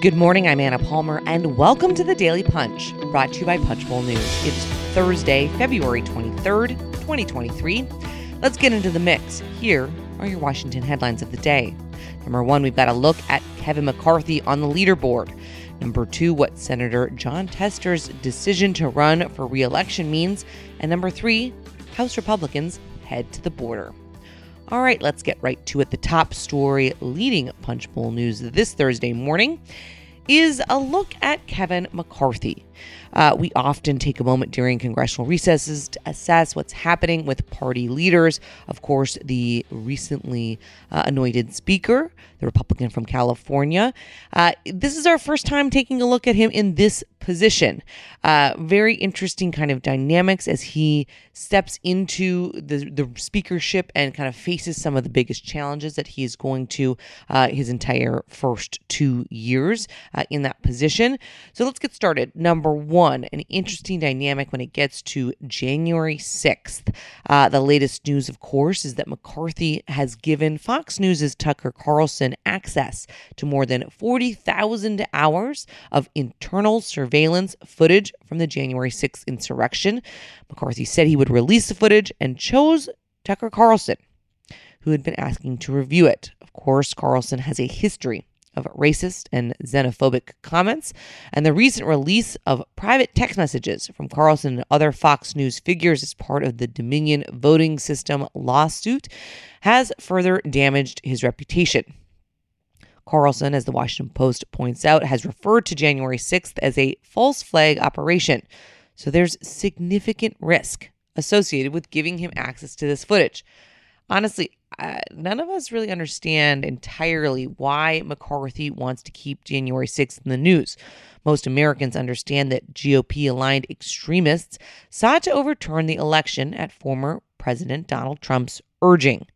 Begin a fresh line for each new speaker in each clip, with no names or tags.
Good morning, I'm Anna Palmer, and welcome to the Daily Punch, brought to you by Punchbowl News. It's Thursday, February 23rd, 2023. Let's get into the mix. Here are your Washington headlines of the day. Number one, we've got a look at Kevin McCarthy on the leaderboard. Number two, what Senator Jon Tester's decision to run for re election means. And number three, House Republicans head to the border. All right, let's get right to it. The top story leading Punchbowl News this Thursday morning is a look at Kevin McCarthy. Uh, we often take a moment during congressional recesses to assess what's happening with party leaders. Of course, the recently uh, anointed speaker, the Republican from California. Uh, this is our first time taking a look at him in this position. Uh, very interesting kind of dynamics as he steps into the, the speakership and kind of faces some of the biggest challenges that he is going to uh, his entire first two years uh, in that position. So let's get started. Number one, an interesting dynamic when it gets to January 6th. Uh, the latest news, of course, is that McCarthy has given Fox News' Tucker Carlson access to more than 40,000 hours of internal surveillance footage from the January 6th insurrection. McCarthy said he would release the footage and chose Tucker Carlson, who had been asking to review it. Of course, Carlson has a history of racist and xenophobic comments, and the recent release of private text messages from Carlson and other Fox News figures as part of the Dominion voting system lawsuit has further damaged his reputation. Carlson, as the Washington Post points out, has referred to January 6th as a false flag operation. So there's significant risk associated with giving him access to this footage. Honestly, uh, none of us really understand entirely why McCarthy wants to keep January 6th in the news. Most Americans understand that GOP aligned extremists sought to overturn the election at former President Donald Trump's urging.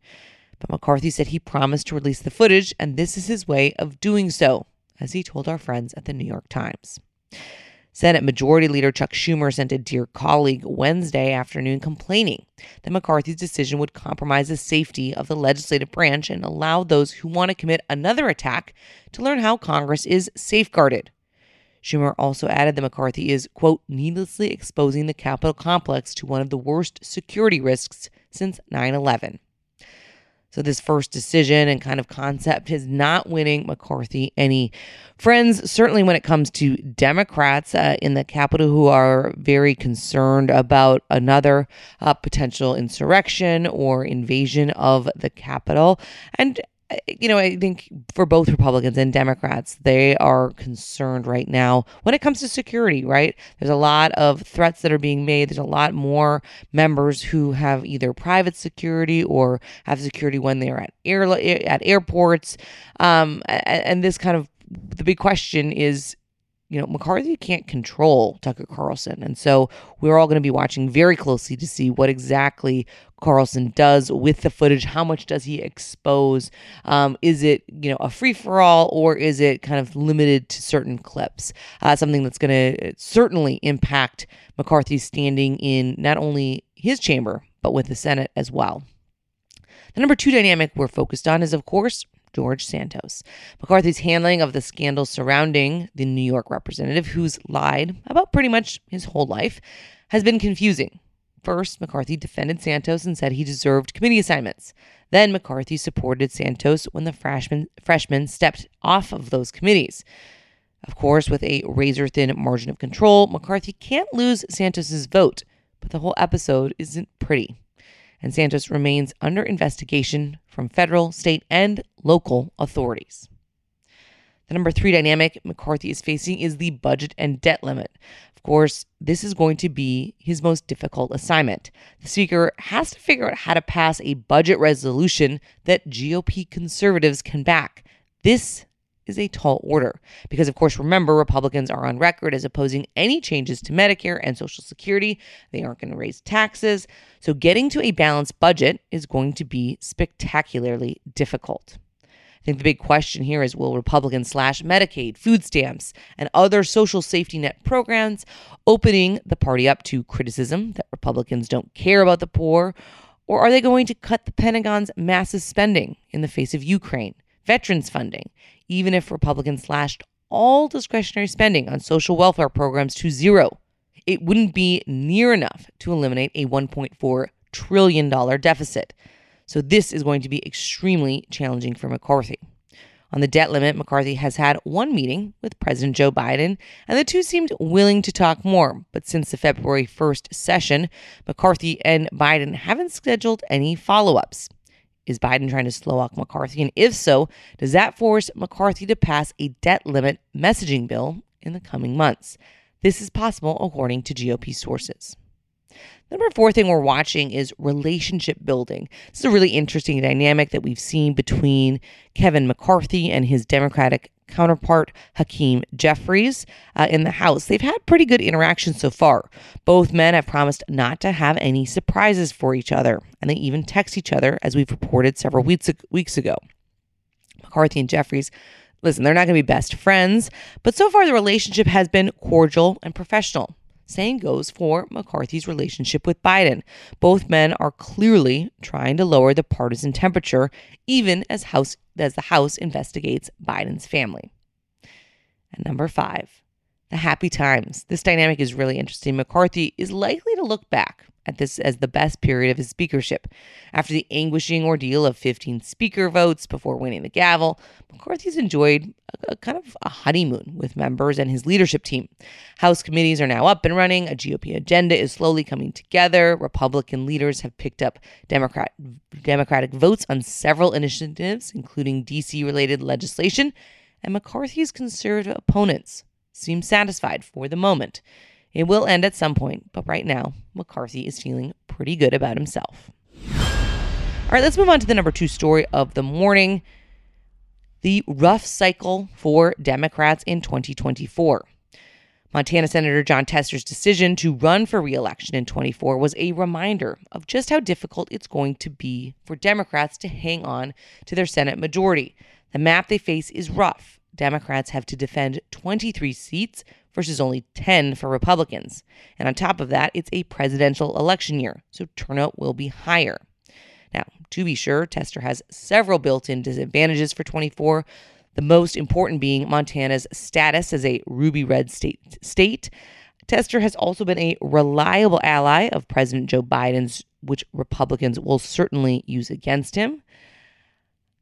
But McCarthy said he promised to release the footage, and this is his way of doing so, as he told our friends at the New York Times. Senate Majority Leader Chuck Schumer sent a dear colleague Wednesday afternoon complaining that McCarthy's decision would compromise the safety of the legislative branch and allow those who want to commit another attack to learn how Congress is safeguarded. Schumer also added that McCarthy is, quote, needlessly exposing the Capitol complex to one of the worst security risks since 9 11. So, this first decision and kind of concept is not winning McCarthy any friends, certainly when it comes to Democrats uh, in the Capitol who are very concerned about another uh, potential insurrection or invasion of the Capitol. And you know, I think for both Republicans and Democrats, they are concerned right now when it comes to security, right? There's a lot of threats that are being made. There's a lot more members who have either private security or have security when they're at air at airports. Um, and this kind of the big question is you know, McCarthy can't control Tucker Carlson. And so we're all going to be watching very closely to see what exactly Carlson does with the footage. How much does he expose? Um, is it, you know, a free for all or is it kind of limited to certain clips? Uh, something that's going to certainly impact McCarthy's standing in not only his chamber, but with the Senate as well. The number two dynamic we're focused on is, of course, George Santos. McCarthy's handling of the scandal surrounding the New York representative, who's lied about pretty much his whole life, has been confusing. First, McCarthy defended Santos and said he deserved committee assignments. Then McCarthy supported Santos when the freshman, freshman stepped off of those committees. Of course, with a razor thin margin of control, McCarthy can't lose Santos's vote, but the whole episode isn't pretty and Santos remains under investigation from federal, state, and local authorities. The number three dynamic McCarthy is facing is the budget and debt limit. Of course, this is going to be his most difficult assignment. The Speaker has to figure out how to pass a budget resolution that GOP conservatives can back. This is a tall order. Because, of course, remember, Republicans are on record as opposing any changes to Medicare and Social Security. They aren't going to raise taxes. So, getting to a balanced budget is going to be spectacularly difficult. I think the big question here is will Republicans slash Medicaid, food stamps, and other social safety net programs, opening the party up to criticism that Republicans don't care about the poor? Or are they going to cut the Pentagon's massive spending in the face of Ukraine? Veterans funding, even if Republicans slashed all discretionary spending on social welfare programs to zero. It wouldn't be near enough to eliminate a $1.4 trillion deficit. So, this is going to be extremely challenging for McCarthy. On the debt limit, McCarthy has had one meeting with President Joe Biden, and the two seemed willing to talk more. But since the February 1st session, McCarthy and Biden haven't scheduled any follow ups. Is Biden trying to slow walk McCarthy? And if so, does that force McCarthy to pass a debt limit messaging bill in the coming months? This is possible according to GOP sources. The number four thing we're watching is relationship building. This is a really interesting dynamic that we've seen between Kevin McCarthy and his Democratic counterpart, Hakeem Jeffries, uh, in the House. They've had pretty good interaction so far. Both men have promised not to have any surprises for each other, and they even text each other, as we've reported several weeks, weeks ago. McCarthy and Jeffries Listen, they're not going to be best friends, but so far the relationship has been cordial and professional. Same goes for McCarthy's relationship with Biden. Both men are clearly trying to lower the partisan temperature, even as, House, as the House investigates Biden's family. And number five, the happy times. This dynamic is really interesting. McCarthy is likely to look back at this as the best period of his speakership. After the anguishing ordeal of 15 speaker votes before winning the gavel, McCarthy's enjoyed a, kind of a honeymoon with members and his leadership team. House committees are now up and running. A GOP agenda is slowly coming together. Republican leaders have picked up Democrat Democratic votes on several initiatives, including DC related legislation, and McCarthy's conservative opponents seem satisfied for the moment. It will end at some point, but right now, McCarthy is feeling pretty good about himself. All right, let's move on to the number two story of the morning the rough cycle for Democrats in 2024. Montana Senator Jon Tester's decision to run for reelection in 24 was a reminder of just how difficult it's going to be for Democrats to hang on to their Senate majority. The map they face is rough. Democrats have to defend 23 seats versus only 10 for Republicans. And on top of that, it's a presidential election year, so turnout will be higher. Now, to be sure, Tester has several built in disadvantages for 24, the most important being Montana's status as a ruby red state. state. Tester has also been a reliable ally of President Joe Biden's, which Republicans will certainly use against him.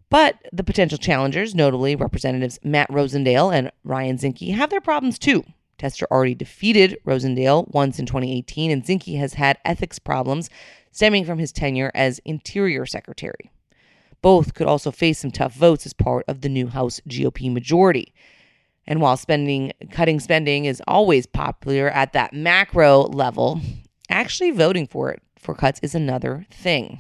But the potential challengers, notably Representatives Matt Rosendale and Ryan Zinke, have their problems too. Tester already defeated Rosendale once in 2018, and Zinke has had ethics problems stemming from his tenure as Interior Secretary. Both could also face some tough votes as part of the new House GOP majority. And while spending cutting spending is always popular at that macro level, actually voting for it for cuts is another thing.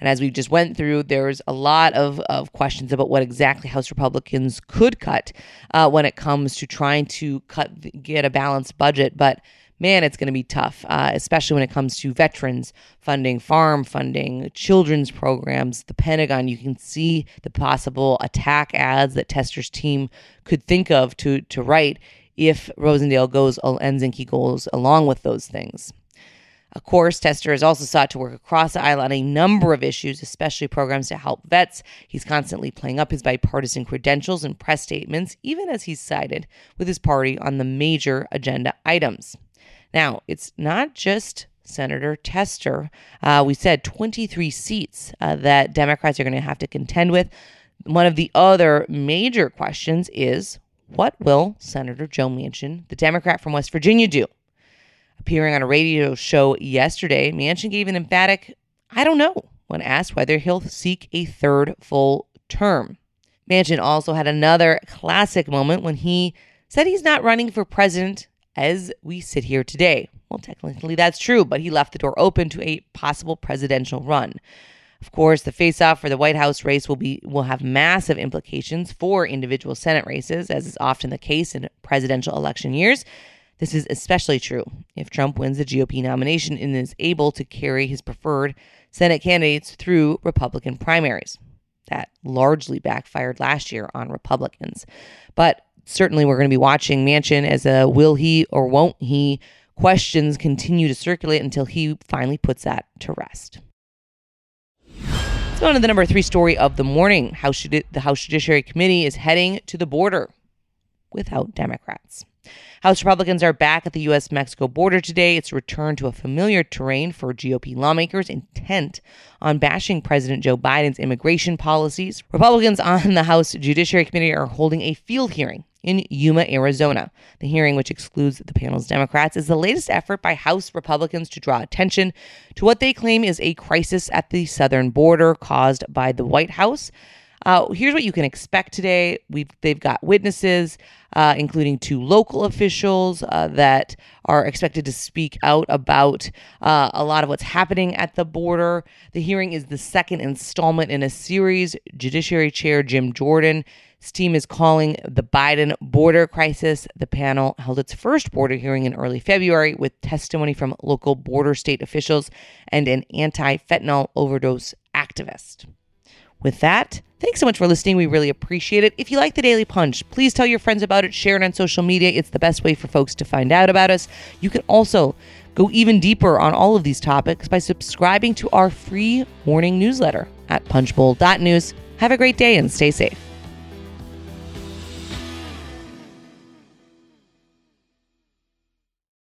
And as we just went through, there's a lot of, of questions about what exactly House Republicans could cut uh, when it comes to trying to cut get a balanced budget. But man, it's going to be tough, uh, especially when it comes to veterans funding, farm funding, children's programs, the Pentagon. You can see the possible attack ads that Tester's team could think of to to write if Rosendale goes and Zinke goes along with those things. Of course, Tester has also sought to work across the aisle on a number of issues, especially programs to help vets. He's constantly playing up his bipartisan credentials and press statements, even as he's sided with his party on the major agenda items. Now, it's not just Senator Tester. Uh, we said 23 seats uh, that Democrats are going to have to contend with. One of the other major questions is what will Senator Joe Manchin, the Democrat from West Virginia, do? Appearing on a radio show yesterday, Manchin gave an emphatic, I don't know, when asked whether he'll seek a third full term. Manchin also had another classic moment when he said he's not running for president as we sit here today. Well, technically that's true, but he left the door open to a possible presidential run. Of course, the face-off for the White House race will be will have massive implications for individual Senate races, as is often the case in presidential election years. This is especially true if Trump wins the GOP nomination and is able to carry his preferred Senate candidates through Republican primaries. That largely backfired last year on Republicans. But certainly we're going to be watching Manchin as a will he or won't he questions continue to circulate until he finally puts that to rest. Let's on to the number three story of the morning. House the House Judiciary Committee is heading to the border without Democrats. House Republicans are back at the U.S. Mexico border today. It's return to a familiar terrain for GOP lawmakers intent on bashing President Joe Biden's immigration policies. Republicans on the House Judiciary Committee are holding a field hearing in Yuma, Arizona. The hearing, which excludes the panel's Democrats, is the latest effort by House Republicans to draw attention to what they claim is a crisis at the southern border caused by the White House. Uh, here's what you can expect today. We've they've got witnesses, uh, including two local officials uh, that are expected to speak out about uh, a lot of what's happening at the border. The hearing is the second installment in a series. Judiciary Chair Jim Jordan his team is calling the Biden border crisis. The panel held its first border hearing in early February with testimony from local border state officials and an anti fentanyl overdose activist. With that, thanks so much for listening. We really appreciate it. If you like the Daily Punch, please tell your friends about it, share it on social media. It's the best way for folks to find out about us. You can also go even deeper on all of these topics by subscribing to our free morning newsletter at punchbowl.news. Have a great day and stay safe.